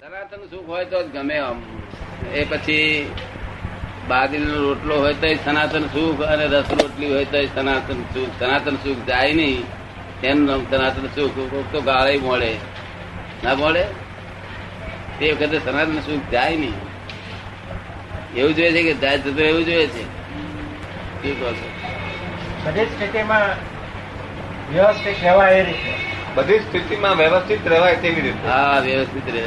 સનાતન સુખ હોય તો ગમે આમ. એ પછી બાજરીનો રોટલો હોય તો સનાતન સુખ અને રસ રોટલી હોય તો સનાતન સુખ. સનાતન સુખ જાય નહીં. એનું સનાતન સુખ? તો ગાળે મળે. ના મળે? તે વખતે સનાતન સુખ જાય નહીં. એવું જોઈએ છે કે જાય જતું એવું જોઈએ છે? શું કહો છો? બધી સ્થિતિમાં વ્યવસ્થિત રહેવાય એ રીતે. બધી સ્થિતિમાં વ્યવસ્થિત રહેવાય તેવી રીતે. હા વ્યવસ્થિત રહે.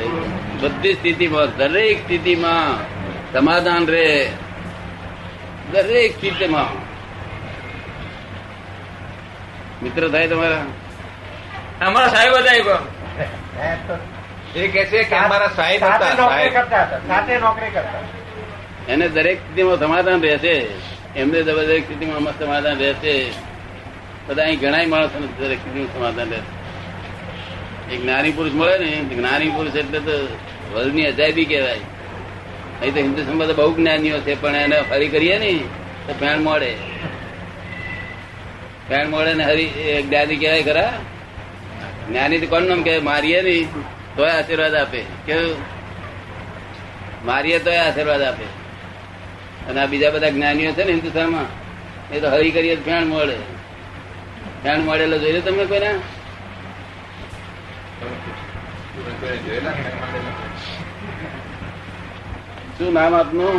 બધી સ્થિતિમાં દરેક સ્થિતિમાં સમાધાન રહે. દરેક સ્થિતિમાં. મિત્ર થાય તમારા? અમારા સાહેબ હતા એ કે છે કે અમારા સાહેબ હતા નોકરી સાહેબ. કરતા હતા સાથે નોકરી કરતા એને દરેક સ્થિતિમાં સમાધાન રહેશે. એમને દરેક સ્થિતિમાં સમાધાન રહેશે. બધા અહીં ઘણા માણસો દરેક સ્થિતિમાં સમાધાન રહેશે. એક જ્ઞાની પુરુષ મળે ને જ્ઞાની પુરુષ એટલે તો વર્લ્ડની અજાયબી કહેવાય. અહીં તો હિન્દુસ્તાનમાં તો બહુ જ્ઞાનીઓ છે, પણ એને હરી કરીએ ને, તો ફેણ મળે. ફેણ મળે ને હરી જ્ઞાની કહેવાય ખરા? જ્ઞાની તો કોણ નામ કે મારીએ નહીં તોય આશીર્વાદ આપે. કેવું? મારીએ તોય આશીર્વાદ આપે. અને આ બીજા બધા જ્ઞાનીઓ છે ને હિન્દુસ્તાનમાં એ તો હરી કરીએ ફેણ મળે. ફેણ મળેલો જોઈ લો તમે કોઈના? શું નામ આપનું?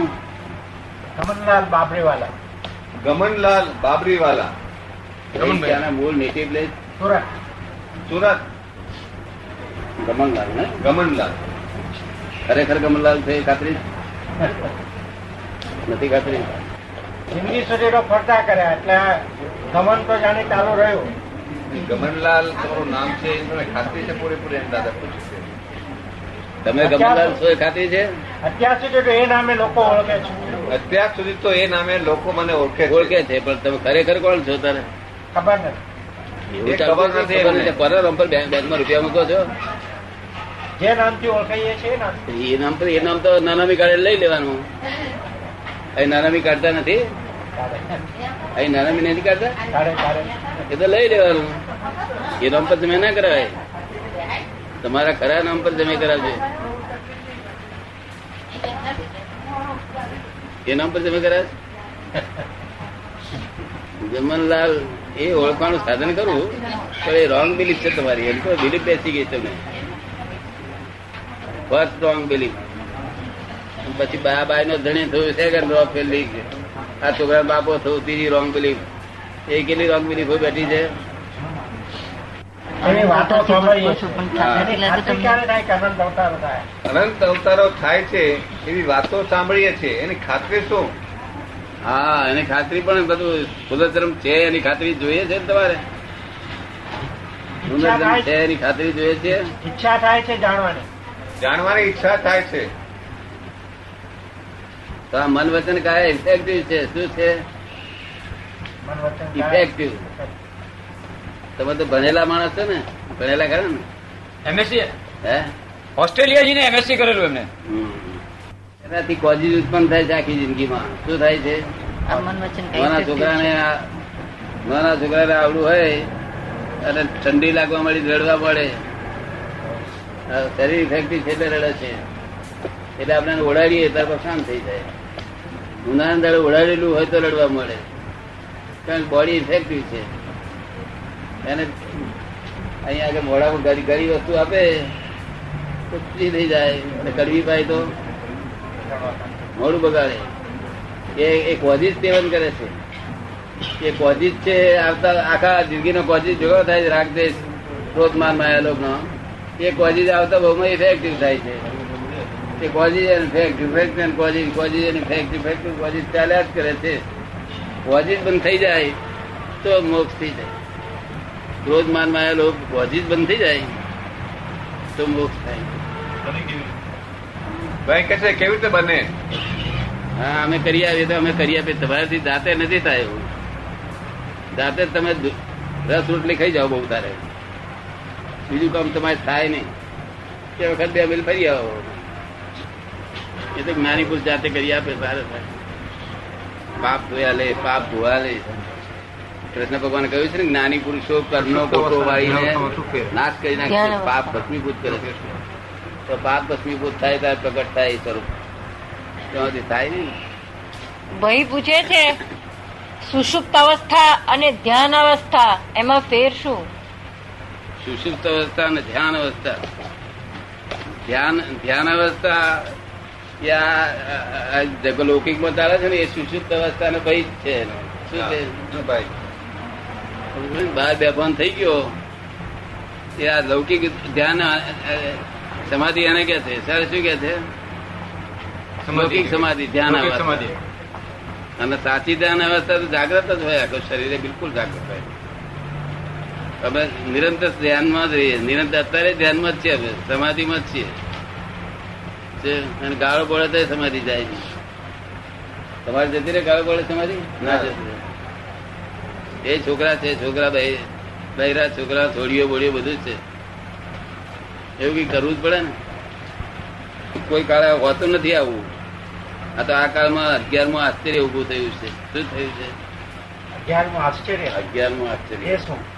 ગમનલાલ બાબરીવાલા. ગમનલાલ બાબરીવાલા. ત્યાંના મૂળ નેટિવ પ્લેસ સુરત. સુરત. ગમનલાલ ને? ગમનલાલ. ખરેખર ગમનલાલ છે ખાતરી? નથી ખાતરી? જિંદગી સુધી તો ફરતા કર્યા એટલે ગમન તો જાણે ચાલુ રહ્યું. ગમનલાલ તમારું નામ છે એ ખાતરી છે? પૂરેપૂરી એમ દાદા પૂછ્યું તમે ગમનલાલ છો એ ખાતરી છે? અત્યાર સુધી તો એ નામે લોકો ઓળખે છે. અત્યાર સુધી તો એ નામે લોકો મને ઓળખે ઓળખે છે પણ તમે ખરેખર કોણ છો તારે? ખબર નથી. ખબર. પર નંબર બેંકમાં રૂપિયા મૂકો છો? જે નામથી ઓળખાઈએ છીએ એ નામ. એ નામ તો એ નામ તો નાનામી કાઢે લઈ લેવાનું. અહીં નાનામી કાઢતા નથી? અહીં નાનામી નથી કાઢતા? એ તો લઈ લેવાનું. એ નામ પર તમે ના કરાય તમારા ખરા નામ પર જમે કરાવજો. એ નામ પર જમે કરાવ જમનલાલ, એ ઓળખવાનું સાધન કરું, પણ એ રોંગ બિલીફ છે તમારી. એમ તો બિલીફ બેસી ગઈ તમને ફર્સ્ટ રોંગ બિલીફ પછી બા બાય નો ધણી થયું સેકન્ડ રોંગ બિલીફ આ છોકરા બાપો થયું, ત્રીજી રોંગ બિલીફ એ કેટલી રોંગ બિલીફો બેઠી છે? વાતો અનંત અવતારો થાય છે એવી વાતો સાંભળીએ છીએ. એની ખાતરી શું? હા એની ખાતરી પણ બધું પુનર્જન્મ છે એની ખાતરી જોઈએ છે ને તમારે? પુનર્જન્મ છે એની ખાતરી જોઈએ છે? ઈચ્છા થાય છે જાણવાની. જાણવાની ઈચ્છા થાય છે. તો આ મન વચન કાય ઇફેક્ટિવ છે? શું છે? મન વચન ઇફેક્ટિવ તમે તો ભણેલા માણસ છો ને. ભણેલા ખરા ને? એમએસસી હે? ઓસ્ટ્રેલિયા જઈને એમએસસી કરેલું એમને. એનાથી કોઝિસ ઉત્પન્ન થાય છે આખી જિંદગીમાં. શું થાય છે? નાના છોકરાને નાના છોકરાને આવડું હોય અને ઠંડી લાગવા મળી રડવા મળે શરીર ઇફેક્ટિવ છે એટલે રડે છે. એટલે આપણે ઓળાડીએ ત્યારે શાંત થઈ જાય. ઉનાળા દાડે ઓળાડેલું હોય તો રડવા મળે. કારણ બોડી ઇફેક્ટિવ છે. એને અહીંયા આગળ મોઢામાં ગરી વસ્તુ આપે, તો ફ્રી થઈ જાય. અને કડવી પાય તો મોડું બગાડે. એ એક કોઝિસ સેવન કરે છે? એ કોઝિસ છે, આવતા આખા જિંદગીનો કોઝિસ ભેગો થાય રાગદેશ ક્રોધમાન માયા લોકનો એ કોઝિસ આવતા બહુમાં ઇફેક્ટિવ થાય છે. એ causes and effect effect and causes causes and effect effective causes ચાલ્યા જ કરે છે. કોઝિસ બંધ થઈ જાય, તો મોક્ષ થઈ જાય. ક્રોધમાન માયા લોક જ બંધ થઈ જાય તો મોક્ષ થાય. ભાઈ કે કેવી રીતે બને? હા અમે કરી આવીએ તો અમે કરી આપીએ. તમારાથી જાતે નથી થાય એવું. જાતે તમે રસ રોટલી ખાઈ જાઓ બહુ તારે. બીજું કામ તમારે થાય નહીં. તે વખત બે મિલ ફરી આવો. એ તો જ્ઞાની પુરુષ જાતે કરી આપે ભારત પાપ ધોયા લે પાપ ધોવા લે. કૃષ્ણ ભગવાન કહ્યું છે ને જ્ઞાની પુરુષો કર્મનો કોટો વાળીને નાશ કરી નાખે છે. પાપ ભસ્મીભૂત કરે છે. તો પાપ ભસ્મીભૂત થાય ત્યારે પ્રગટ થાય એ સ્વરૂપ. ત્યાંથી થાય નહીં? ભાઈ પૂછે છે સુષુપ્ત અવસ્થા અને ધ્યાન અવસ્થા એમાં ફેર શું? સુષુપ્ત અવસ્થા અને ધ્યાન અવસ્થા. ધ્યાન ધ્યાન અવસ્થા આ- લૌકિકમાં ચાલે છે ને એ સુષુપ્ત અવસ્થા ને ભાઈ જ છે શું છે? ભાઈ. બહાર બેભાન થઈ ગયો. એ આ લૌકિક ધ્યાન સમાધિ એને કે છે. સર શું કે છે? લૌકિક સમાધિ ધ્યાન સમાધિ. અને સાચી ધ્યાન અવસ્થા તો જાગ્રત જ હોય આખું શરીરે બિલકુલ જાગૃત હોય. અમે નિરંતર ધ્યાનમાં જ રહીએ. નિરંતર અત્યારે ધ્યાનમાં જ છીએ અમે. સમાધિમાં જ છીએ. અને ગાળો પડે તો સમાધિ જાય છે. તમારે જતી રહે ગાળો પડે સમાધિ? ના જતી. એ છોકરા છે છોકરા બહી- બૈરા છોકરા થોડીઓ બોડીઓ બધું જ છે. એવું કઈ કરવું જ પડે ને? કોઈ કાળે હોતું નથી આવું. આ તો આ કાળમાં અગિયારમું આશ્ચર્ય ઉભું થયું છે. શું થયું છે? અગિયારમું આશ્ચર્ય. અગિયારમું આશ્ચર્ય.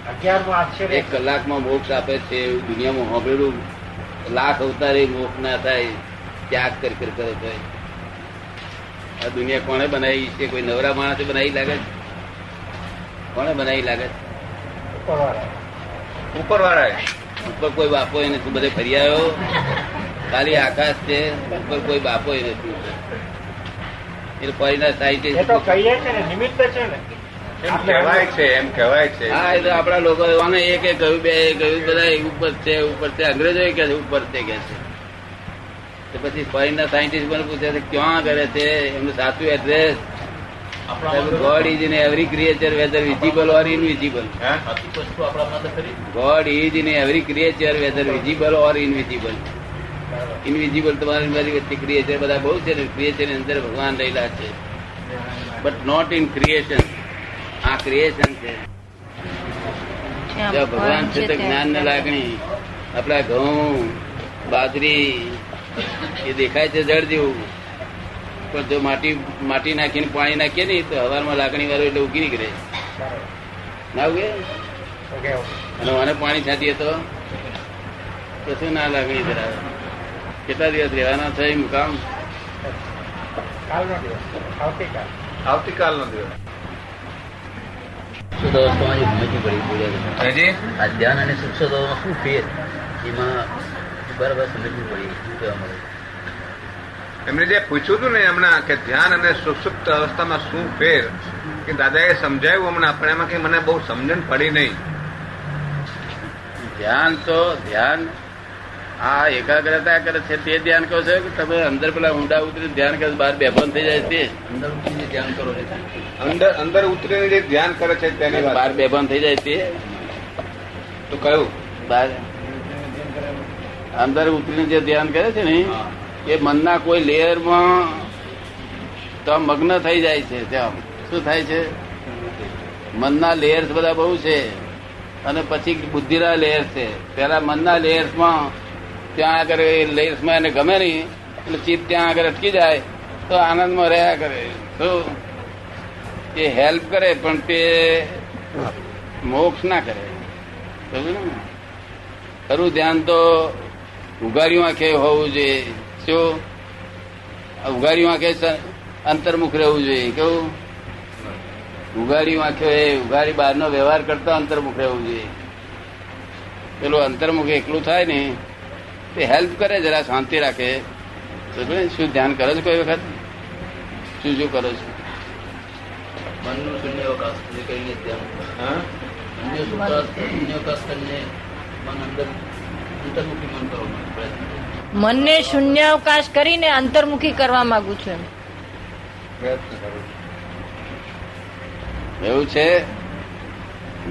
અગિયારમું આશ્ચર્ય. એક કલાકમાં મોક્ષ આપે છે એવું દુનિયામાં સાંભળેલું લાખ અવતારે મોક્ષ ના થાય ત્યાગ કર કર તો આ દુનિયા કોણે બનાવી છે? કોઈ નવરા માણસે બનાવી લાગે છે? કોણે બનાવી લાગે? ઉપર વાળા ઉપર કોઈ બાપો એને નથી બધે ફરી આવ્યો ખાલી આકાશ છે ઉપર કોઈ બાપો એને નથી. એટલે ફરીના એ તો કહીએ છે ને નિમિત્ત છે ને. એમ કહેવાય છે એમ કહેવાય છે. હા એ તો આપણા લોકો એવાને એક એક કહ્યું બે એ કહ્યું બધા ઉપર છે ઉપર છે અંગ્રેજો કે છે ઉપર છે કે છે. તો પછી ફોરીના સાયન્ટિસ્ટ પણ પૂછે છે ક્યાં કરે છે? એમનું સાચું address God is in every creature whether visible or invisible God is in every creature whether visible or invisible invisible તમારી મારી વચ્ચે ક્રિએચર બધા બહુ છે ને ક્રિએચર અંદર ભગવાન રહેલા છે. બટ નોટ ઇન ક્રિએશન આ ક્રિએશન છે. ભગવાન છે તો જ્ઞાન ને લાગણી આપણા ઘઉં બાજરી એ દેખાય છે જળ જેવું. પણ જો માટી માટી નાખીને પાણી નાખીએ ને તો હવારમાં લાકડી વાળું એટલે ઉગી નીકળે. ના ઉગે. અને મને પાણી છાંટીએ તો? તો ના લાગણી ધરાવે. કેટલા દિવસ રહેવાના છે મુકામ આવતીકાલનો દિવસ. સુદવસ્થામાં સમજવું પડી બોલ્યા આ ધ્યાન અને સુક્ષોમાં શું ફેર એમાં બરાબર સમજવું પડી. શું કહેવા મળે એમને જે પૂછ્યું હતું ને હમણાં કે ધ્યાન અને સુસુપ્ત અવસ્થામાં શું ફેર કે દાદાએ સમજાવ્યું હમણાં પણ એમાં કે મને બહુ સમજણ પડી નહીં. ધ્યાન તો ધ્યાન આ એકાગ્રતા કરે છે તે ધ્યાન કહો છો કે તમે અંદર પેલા ઊંડા ઉતરી ધ્યાન કરે બહાર બેભાન થઈ જાય તે? અંદર ઉતરીને ધ્યાન કરો અંદર અંદર ઉતરીને જે ધ્યાન કરે છે તેની બહાર બેભાન થઈ જાય તે? તો કયું? બહાર. અંદર ઉતરીને જે ધ્યાન કરે છે ને એ મનના કોઈ લેયરમાં તો મગ્ન થઈ જાય છે ત્યાં શું થાય છે? મનના લેયર્સ બધા બહુ છે અને પછી બુદ્ધિના લેયર છે. પેલા મનના લેયર્સમાં ત્યાં આગળ એ લેયર્સમાં એને ગમે નહીં, એટલે ચિત્ત ત્યાં આગળ અટકી જાય તો આનંદમાં રહ્યા કરે. તો એ હેલ્પ કરે પણ તે મોક્ષ ના કરે. ખરું ધ્યાન તો ઉઘાડ્યું આંખે હોવું જોઈએ. શું ઉઘાડી વાંખે અંતર્મુખ રહેવું જોઈએ. કેવું? ઉઘાડ્યું એ ઉઘાડી બહારનો વ્યવહાર કરતા અંતર્મુખ રહેવું જોઈએ. પેલું અંતર્મુખ એકલું થાય ને તે હેલ્પ કરે જરા શાંતિ રાખે. ને? શું ધ્યાન કરો છો કોઈ વખત? શું શું કરો છો? મનનું શૂન્યવકાશ કરીને ધ્યાન? હા? મનને શૂન્યાવકાશ કરીને અંતર્મુખી કરવા માંગુ છું એવું છે?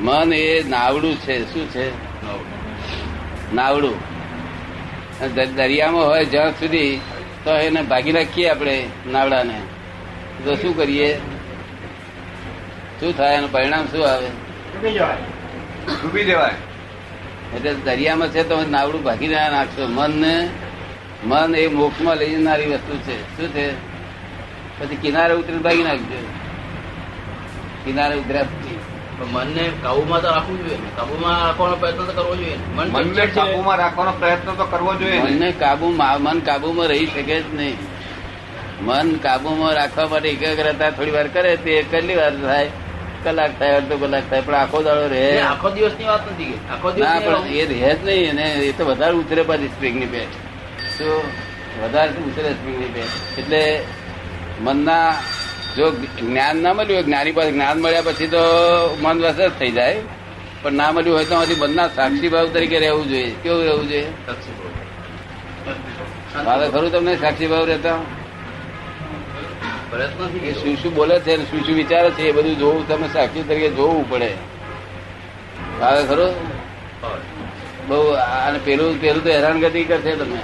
મન એ નાવડું છે. શું છે? નાવડું. દરિયામાં હોય જ્યાં સુધી તો એને ભાગી નાખીએ આપણે નાવડાને. તો શું કરીએ? શું થાય? એનું પરિણામ શું આવે? ડૂબી જવાય. એટલે દરિયામાં છે તો નાવડું ભાગી ના નાખશો. મન ને મન એ મોક્ષમાં લઈ જનારી વસ્તુ છે. શું છે? પછી કિનારે ઉતરીને ભાગી નાખજો. કિનારે ઉતર્યા મનને કાબુમાં તો રાખવું જોઈએ કાબુમાં રાખવાનો પ્રયત્ન તો કરવો જોઈએ મન મનને કાબુમાં રાખવાનો પ્રયત્ન તો કરવો જોઈએ ને. મનને કાબુમાં મન કાબુમાં રહી શકે જ નહીં. મન કાબુમાં રાખવા માટે એકાગ્રતા થોડી વાર કરે તે કેટલી વાર થાય? કલાક થાય અડધો કલાક થાય પણ આખો દાડો રહે. આખો દિવસની વાત નથી આખો ના દિવસ પણ એ રહે જ નહીં અને એ તો વધારે ઉતરે પાછી સ્પ્રિંગની પેટ તો વધારે ઉતરે એટલે મનના જો જ્ઞાન ના મળ્યું જ્ઞાની પાસે જ્ઞાન મળ્યા પછી તો મન વસ થઈ જાય. પણ ના મળ્યું હોય તો મનના સાક્ષી ભાવ તરીકે રહેવું જોઈએ. કેવું રહેવું જોઈએ? મારે ખરું તમને સાક્ષી ભાવ રહેતા? શું શું બોલે છે શું શું વિચારે છે એ બધું જોવું, તમે સાક્ષી તરીકે જોવું પડે. મારે ખરું? બહુ અને પેલું પેલું તો હેરાનગતિ કરશે તમે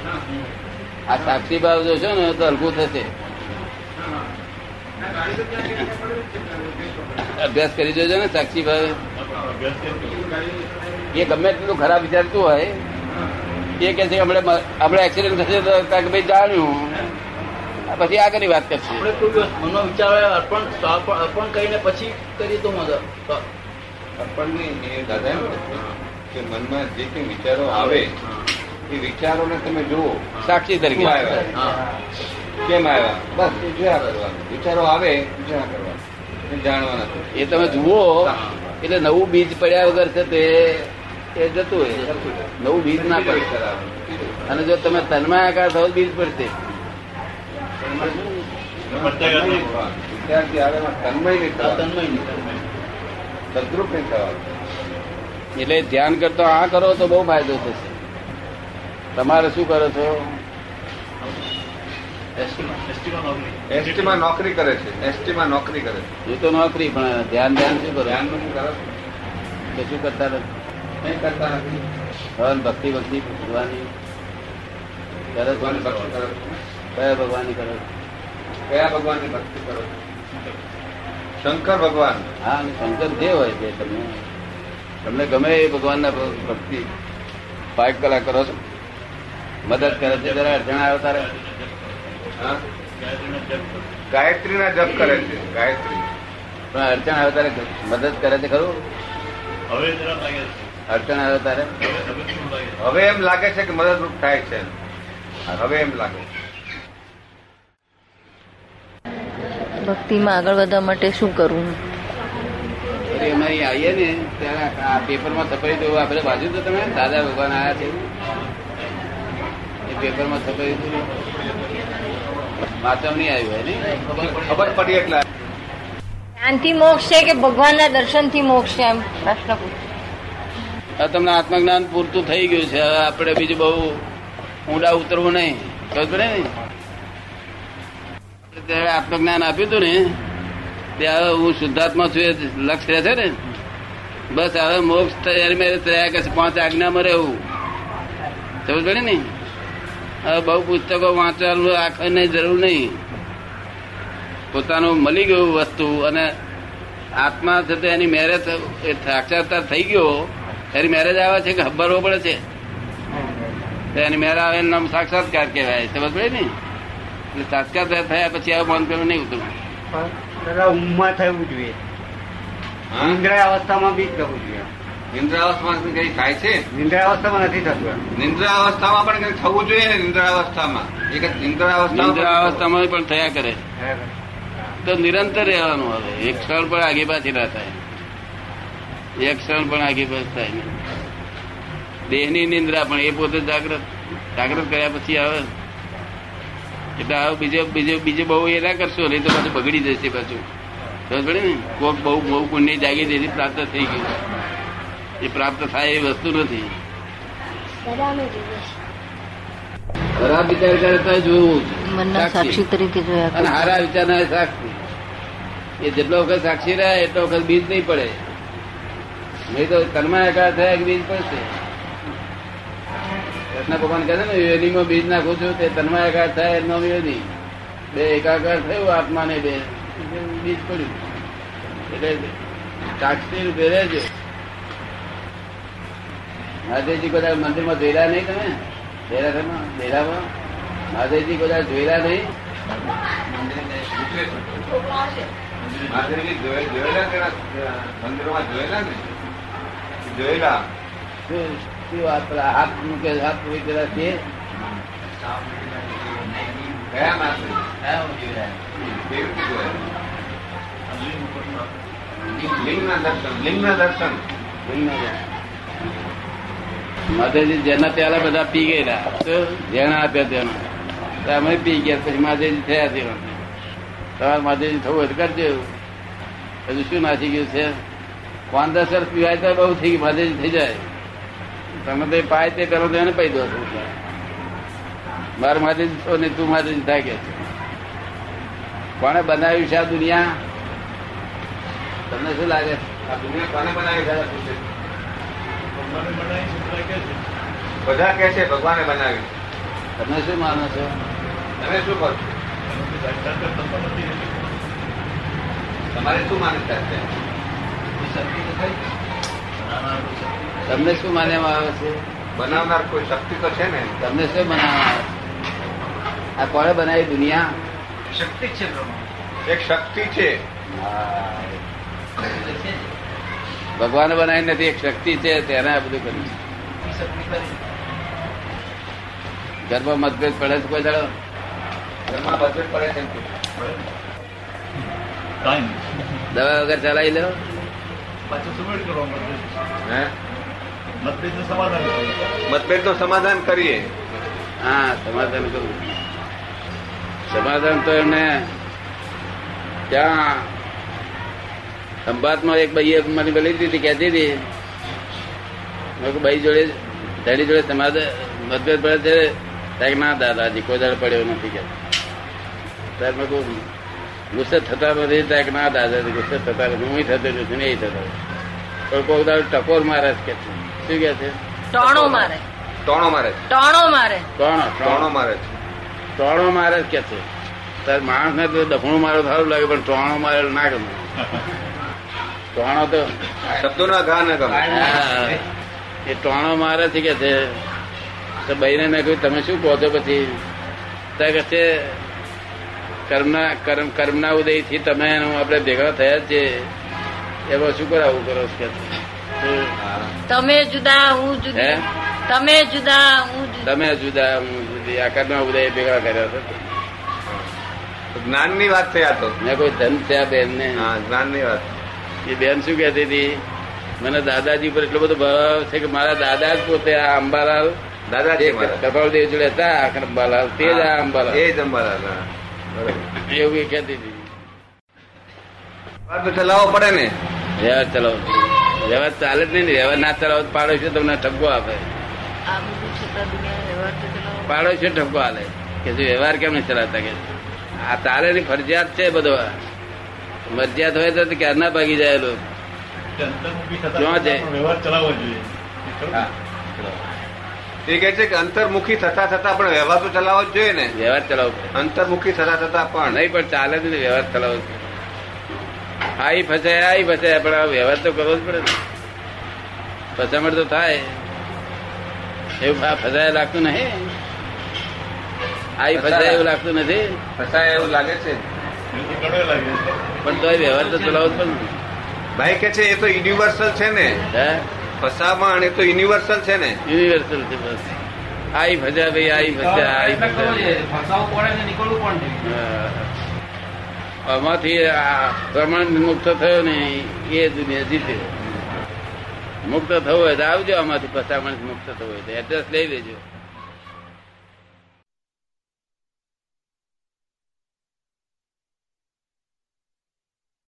આ સાક્ષી ભાવ જોશો ને તો હલકું થશે. અભ્યાસ કરી જોજો ને સાક્ષી ભાવ. એ ગમે તેટલું ખરાબ વિચારતું હોય એ કે છે હમણાં હમણાં એક્સિડન્ટ થશે તો કાંઈક ભાઈ જાણ્યું. પછી આગળની વાત કરશે. મનનો વિચાર આવે, અર્પણ અર્પણ અર્પણ કરીને પછી કરીએ તો મજા. અર્પણ નહીં દાદા કે મનમાં જે કંઈ વિચારો આવે એ વિચારોને તમે જુઓ. સાક્ષી તરીકે. આવ્યા? કેમ આવ્યા? બસ એ જોયા કરવાનું. વિચારો આવે જોયા કરવાનું. એ જાણવાના એ તમે જુઓ એટલે નવું બીજ પડ્યા વગર છે તે એ જતું હોય નવું બીજ ના પડે. અને જો તમે તન્માય આકાર થવો બીજ પડશે. વિદ્યાર્થી આવે. તન્મય નહીં. તદ્રુપ નહીં થવાનું. એટલે ધ્યાન કરતો આ કરો તો બહુ ફાયદો થશે. તમારે શું કરો છો? એસટીમાં નોકરી. કરે છે. એસટીમાં નોકરી કરે છે. એ તો નોકરી પણ ધ્યાન ધ્યાન શું કરો? ધ્યાન કે શું કરતા નથી નહીં કરતા નથી. ભગવાન ભક્તિ ભક્તિ ભગવાનની કરે કયા ભગવાનની કરો કયા ભગવાનની ભક્તિ કરો છો? શંકર ભગવાન. હા અને શંકર જે હોય તે તમને તમને ગમે એ ભગવાનના ભક્તિ. પાંચ કલાક કરો છો. મદદ કરે છે જરા અડચણ આવે તારે હા? ગાયત્રીના જપ કરે છે ગાયત્રી. પણ અડચણ આવે તારે મદદ કરે છે ખરું? હવે અડચણ આવે તારે હવે એમ લાગે છે કે મદદરૂપ થાય છે. હવે એમ લાગે ભક્તિમાં આગળ વધવા માટે શું કરવું? એટલે અમે આવીએ ને ત્યારે આ પેપરમાં છપાઈ દઉં આપણે બાજુ તો તમે દાદા ભગવાન આવ્યા છે. એ પેપરમાં છપાઈ દઉં વાંચવા નહીં આવ્યું હોય ને ખબર પડી? એટલે. જ્ઞાનથી મોક્ષ છે કે ભગવાનના દર્શનથી મોક્ષ છે એમ? પ્રશ્ન પૂછ. હવે તમને આત્મજ્ઞાન પૂરતું થઈ ગયું છે. આપણે બીજું બહુ ઊંડા ઉતરવું નહીં. ખબર પડે ને ત્યારે આત્મજ્ઞાન આપ્યું હતું ને ત્યારે હું શુદ્ધાત્મા છું એ લક્ષ રહે છે ને? બસ હવે મોક્ષ તૈયાર કરશે પાંચ આજ્ઞામાં રહેવું. સમજ પડે ને? હવે બહુ પુસ્તકો વાંચવાનું આખની જરૂર નહીં. પોતાનું મળી ગયું વસ્તુ અને આત્મા છે તો એની મેરેજ સાક્ષાત્કાર થઈ ગયો. એની મેરેજ આવે છે કે ખબરવો પડે છે? તો એની મેરેજ આવે નામ સાક્ષાત્કાર કહેવાય. સમજ પડે ને? એટલે સાક્ષાત્કાર થયા પછી હવે બંધ કરવું નહીં ઉતરવું દાદા ઊંઘમાં થવું જોઈએ. હા? નિંદ્રા અવસ્થામાં બી થવું જોઈએ. નિંદ્રાવસ્થામાં કઈ થાય છે? નિંદ્રા અવસ્થામાં નથી થતું નિંદ્રાવસ્થામાં નિંદ્રા અવસ્થામાં પણ કઈ થવું જોઈએ ને નિંદ્રા અવસ્થામાં એક જ નિંદ્રા નિંદ્રા અવસ્થામાં અવસ્થામાં પણ થયા કરે. તો નિરંતર રહેવાનું હવે. એક ક્ષણ પણ આગે પાછી ના થાય. એક ક્ષણ પણ આગે પાછી થાય દેહની નિંદ્રા પણ એ પોતે જાગ્રત જાગ્રત કર્યા પછી આવે. એટલે હવે બીજો બીજો બીજું બહુ એ ના કરશો નહીં તો પાછું બગડી જશે પાછું. સમજ પડે ને? કોક બહુ બહુ પુણ્ય જાગી તેથી પ્રાપ્ત થઈ ગયું. એ પ્રાપ્ત થાય એ વસ્તુ નથી. ખરાબ વિચાર કરે તો મનના સાક્ષી. તરીકે જોયા અને કરો. વિચાર ના સાક્ષી. એ જેટલો વખત સાક્ષી રહે એટલો વખત બીજ નહીં પડે. નહીં તો એકાદ થયા કે બીજ પડશે? કૃષ્ણ ભગવાન કહે છે ને યોનિમાં બીજ નાખું છું તે તન્મા એકાદ થાય એનો યોની. બે એકાકાર થયું આત્માને બે બીજ પડ્યું. એટલે સાક્ષી રૂપે રહેજો. મહાદેવજી બધા મંદિરમાં જોયેલા નહીં તમે? ડેરામાં દેરામાં મહાદેવજી કદાચ જોયેલા નહીં? જોયેલા જોયેલા શું વાત પેલા હાથ મૂકે હાથ પેલા છે? માતાજી જેના પ્યાલા બધા પી ગયેલા. જેના આપ્યા તેના. અમે પી ગયા પછી માતાજી થયા તેના. તમારે માતાજી થવું હોય કરજો હજુ શું નાસી ગયું છે? પાંચ દસ વર્ષ પીવાય તો બહુ થઈ ગયું માધેજી થઈ જાય. તમે તો પાય તે પેલો તો એને પૈ દો છો. મારે છો ને તું માતાજી થાય કે કોને બનાવ્યું છે આ દુનિયા? તમને શું લાગે? આ દુનિયા કોને બનાવી છે? બધા કે છે. ભગવાને બનાવી. તમે શું માનો છો? તમે શું કહો તમારે શું માનતા છે? તમને શું માનવામાં આવે છે? બનાવનાર કોઈ શક્તિ તો છે ને? તમને શું બનાવવામાં આવે છે? આ કોણે બનાવી દુનિયા? શક્તિ છે એક શક્તિ છે. ભગવાન બનાવી નથી એક શક્તિ છે તેને આ બધું કર્યું. ઘરમાં મતભેદ પડે છે કોઈ દાડો? ઘરમાં મતભેદ પડે છે દવા વગર ચલાવી લો. હે? મતભેદનું સમાધાન કરીએ. હા સમાધાન કરવું. સમાધાન તો એમને ત્યાં સંભાતમાં એક ભાઈએ મને બોલી દીધી કહેતી હતી. ભાઈ જોડે તેની જોડે સમાધાન મતભેદ પડે છે ત્યાં ના દાદાજી કોઈ દાડ પડ્યો નથી કે ત્યારે મેં કહું ગુસ્સે થતા નથી ત્યાં ના દાદાજી ગુસ્સે થતા નથી હું થતો નથી નહીં થતો પણ કોઈ દાડ ટકોર મારે જ કે છે. શું કે છે? ટોણો મારે. ટોણો મારે ટોણો મારે. ટોણો ટોણો. મારે છે. ટોણો મારે કે છે. તાર માણસ ને તો દફણું મારે સારું લાગે પણ ટોણો મારે ના ગમે. ટોણો તો શબ્દો ના ઘા ના ગમે. એ ટોણો મારે છે કે છે. તો બહેને મેં કહ્યું તમે શું કહો છો પછી? ત્યાં કે છે કર્મના કર્મ કર્મના ઉદયથી તમે આપણે ભેગા થયા જ છે એમાં શું કરાવું? કરો કે. તમે જુદા હું જુદી. તમે જુદા હું તમે જુદા હું જુદી. આકારના ઉદય ભેગા કર્યા હતા. જ્ઞાનની વાત થઈ આ તો. મેં કોઈ ધન થયા બેન ને હા જ્ઞાનની વાત. એ બેન શું કહેતી હતી? મને દાદાજી પર એટલો બધો ભાવ છે કે મારા દાદા જ પોતે આ અંબાલાલ. દાદા મારા. કપાળદેવ જોડે હતા અંબાલાલ. તે જ આ અંબાલાલ. એ જ અંબાલાલ. એવું એ કહેતી હતી. વાત ચલાવવો પડે ને. યાર ચલાવો વ્યવહાર ચાલે જ નહીં ને વ્યવહાર ના ચલાવો તો પાડોશી તમને ઠપકો આપે. પાડો છે ઠપકો આલે કે જો વ્યવહાર કેમ નહીં ચલાવતા કે? આ ચાલે ની ફરજિયાત છે બધો મરજિયાત હોય તો ક્યારના ભાગી જાય લોકો? જોઈએ. એ કહે છે કે અંતર્મુખી થતા થતા પણ વ્યવહાર તો ચલાવવો જ જોઈએ ને. વ્યવહાર ચલાવવો અંતરમુખી થતા થતા પણ. નહીં પણ ચાલે જ નહીં વ્યવહાર ચલાવવો જ પડે. આઈ ફસાય આઈ ફસાય. પણ આ વ્યવહાર તો કરવો જ પડે ને. ફસામણ તો થાય. એવું આ ફસાય લાગતું નહીં આઈ ફસાય એવું લાગતું નથી. ફસાય એવું લાગે છે. પણ તો પણ વ્યવહાર તો ચલાવવો જ પડે ભાઈ કે છે એ તો યુનિવર્સલ છે ને. હે? ફસામણ એ તો યુનિવર્સલ છે ને. યુનિવર્સલ છે બસ. આઈ ફસ્યા ભાઈ આઈ ફસ્યા આઈ ફસ્યા. ફસાવું પડે ને નીકળવું પણ. આમાંથી આ પ્રમાણ મુક્ત થયો ને એ દુનિયા જીતે મુક્ત થવું હોય તો આવજો આમાંથી ફસામણ મુક્ત થવું હોય તો એડ્રેસ લઈ લેજો.